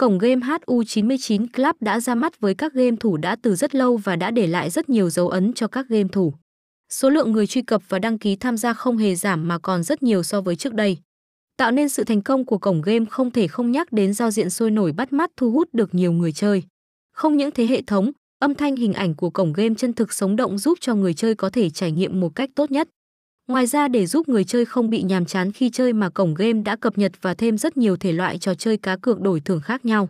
Cổng game HU99 Club đã ra mắt với các game thủ đã từ rất lâu và đã để lại rất nhiều dấu ấn cho các game thủ. Số lượng người truy cập và đăng ký tham gia không hề giảm mà còn rất nhiều so với trước đây. Tạo nên sự thành công của cổng game không thể không nhắc đến giao diện sôi nổi bắt mắt thu hút được nhiều người chơi. Không những thế hệ thống, âm thanh hình ảnh của cổng game chân thực sống động giúp cho người chơi có thể trải nghiệm một cách tốt nhất. Ngoài ra, để giúp người chơi không bị nhàm chán khi chơi mà cổng game đã cập nhật và thêm rất nhiều thể loại trò chơi cá cược đổi thưởng khác nhau.